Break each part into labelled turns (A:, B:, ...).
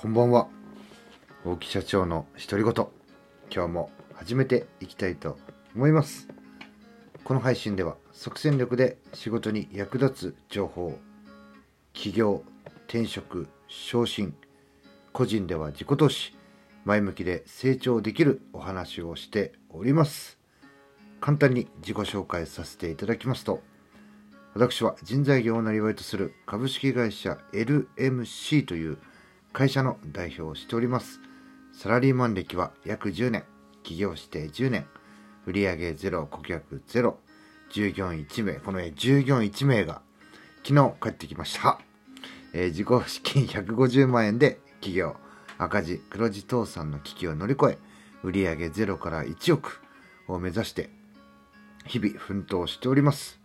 A: こんばんは。大木社長の独り言。今日も始めていきたいと思います。この配信では即戦力で仕事に役立つ情報起業転職昇進個人では自己投資前向きで成長できるお話をしております。簡単に自己紹介させていただきますと私は人材業をなりわいとする株式会社 LMC という会社の代表をしております。サラリーマン歴は約10年、起業して10年、売上ゼロ、顧客ゼロ、従業員1名、この従業員1名が昨日帰ってきました。えー、自己資金150万円で起業、赤字、黒字倒産の危機を乗り越え、売上ゼロから1億を目指して日々奮闘しております。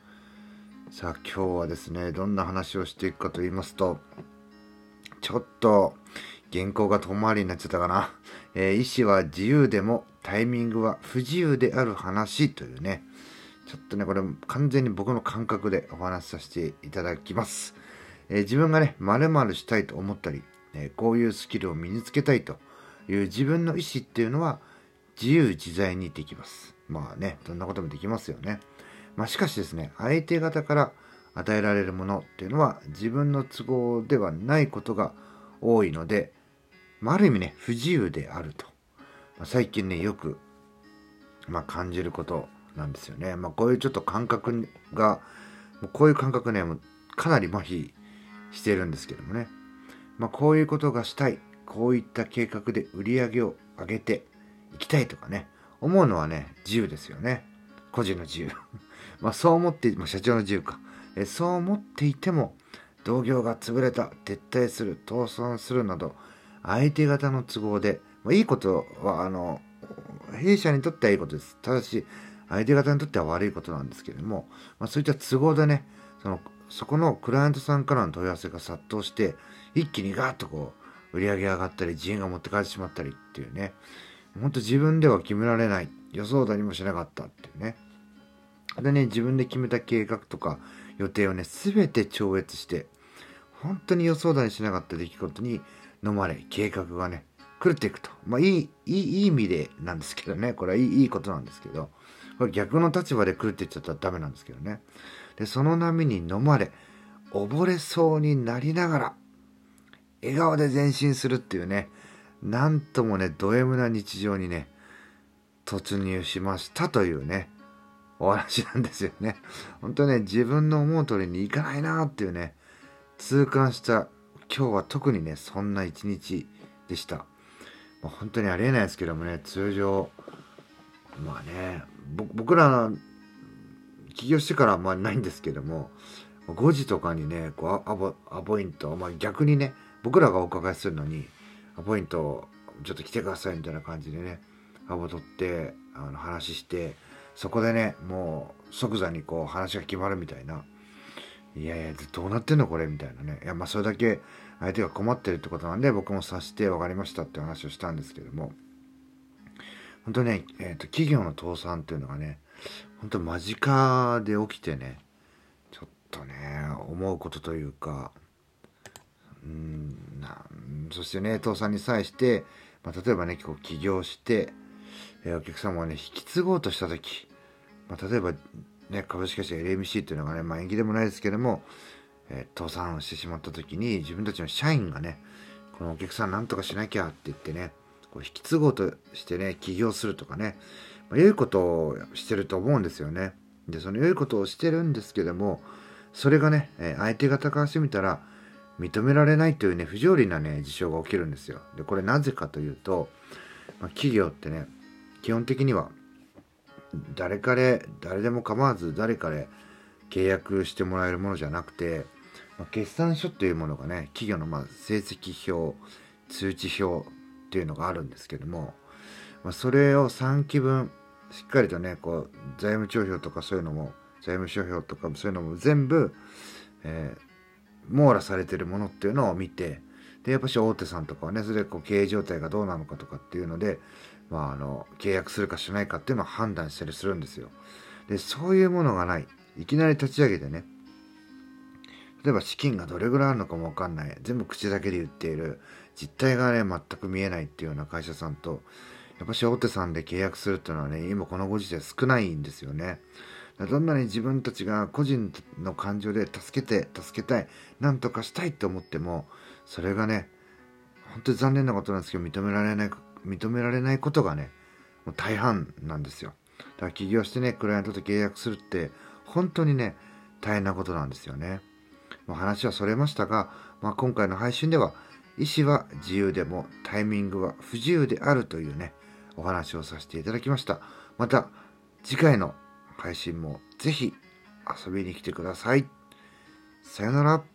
A: さあ今日はですね、どんな話をしていくかと言いますと、ちょっと原稿が遠回りになっちゃったかな。えー、意思は自由でもタイミングは不自由である話というね、ちょっとね、これ完全に僕の感覚でお話しさせていただきます。えー、自分がね、〇〇したいと思ったり、えー、こういうスキルを身につけたいという自分の意思っていうのは自由自在にできます。まあね、どんなこともできますよね。まあしかしですね、相手方から与えられるものっていうのは自分の都合ではないことが多いので、まあ、ある意味ね不自由であると、まあ、最近ねよく、まあ、感じることなんですよね。まあ、こういうちょっと感覚がもうこういう感覚ねもうかなり麻痺してるんですけどもね、まあ、こういうことがしたい。こういった計画で売り上げを上げていきたいとかね。思うのはね自由ですよね。個人の自由。まあそう思って、まあ、社長の自由か。えそう思っていても同業が潰れた撤退する倒産するなど相手方の都合で、ま、いいことはあの弊社にとってはいいことです。ただし相手方にとっては悪いことなんですけれども、まあ、そういった都合でねそのそこのクライアントさんからの問い合わせが殺到して一気にガーッとこう売り上げ上がったり人員が持って帰ってしまったりっていうねほんと自分では決められない予想だにもしなかったっていうね。でね自分で決めた計画とか予定をね、全て超越して、本当に予想だにしなかった出来事に飲まれ、計画がね、狂っていくと。まあ、いい、いい、いい意味でなんですけどね。これはいいいいことなんですけど、これ逆の立場で狂っていっちゃったらダメなんですけどね。で、その波に飲まれ、溺れそうになりながら、笑顔で前進するっていうね、なんともね、ド M な日常にね、突入しましたというね、お話なんですよね。本当ね、自分の思う通りにいかないなっていうね、痛感した今日は特にね、そんな一日でした。まあ、本当にありえないですけどもね、通常、まあね、僕ら起業してからはまあないんですけども、5時とかにね、こうアポアポイント、まあ、逆にね、僕らがお伺いするのに、アポイントちょっと来てくださいみたいな感じでね、アポ取って、あの話して、そこでねもう即座にこう話が決まるみたいな。いやいやどうなってんのこれみたいなね。いやまあそれだけ相手が困ってるってことなんで僕も察して分かりましたって話をしたんですけども。本当ね、えーと、企業の倒産っていうのがね本当間近で起きてねちょっとね思うことというかうんなそしてね倒産に際して、まあ、例えばねこう起業してえお客様をね、引き継ごうとした時、まあ、例えば、ね、株式会社 LMC っていうのがね、まあ、縁起でもないですけども、えー、倒産してしまった時に、自分たちの社員がね、このお客さんなんとかしなきゃって言ってね、こう引き継ごうとしてね、起業するとかね、まあ、良いことをしてると思うんですよね。で、その良いことをしてるんですけども、それがね、え相手方からしてみたら、認められないというね、不条理なね、事象が起きるんですよ。で、これなぜかというと、まあ、企業ってね、基本的には誰彼誰でも構わず誰かで契約してもらえるものじゃなくて、まあ、決算書っていうものがね企業のま成績表通知表っていうのがあるんですけども、まあ、それを3期分しっかりとねこう財務帳表とかそういうのも財務諸表とかそういうのも全部、えー、網羅されてるものっていうのを見てでやっぱし大手さんとかはねそれでこう経営状態がどうなのかとかっていうのでまあ、あの契約するかしないかっていうのを判断したりするんですよ。でそういうものがない。いきなり立ち上げてね。例えば資金がどれぐらいあるのかもわかんない。全部口だけで言っている。実態がね全く見えないっていうような会社さんとやっぱし大手さんで契約するっていうのはね今このご時世少ないんですよね。どんなに自分たちが個人の感情で助けて助けたい何とかしたいと思ってもそれがね本当に残念なことなんですけど認められない認められないことがねもう大半なんですよ。だから起業してねクライアントと契約するって本当にね大変なことなんですよね。まあ、話はそれましたが、まあ、今回の配信では意思は自由でもタイミングは不自由であるというねお話をさせていただきました。また次回の配信もぜひ遊びに来てください。さよなら。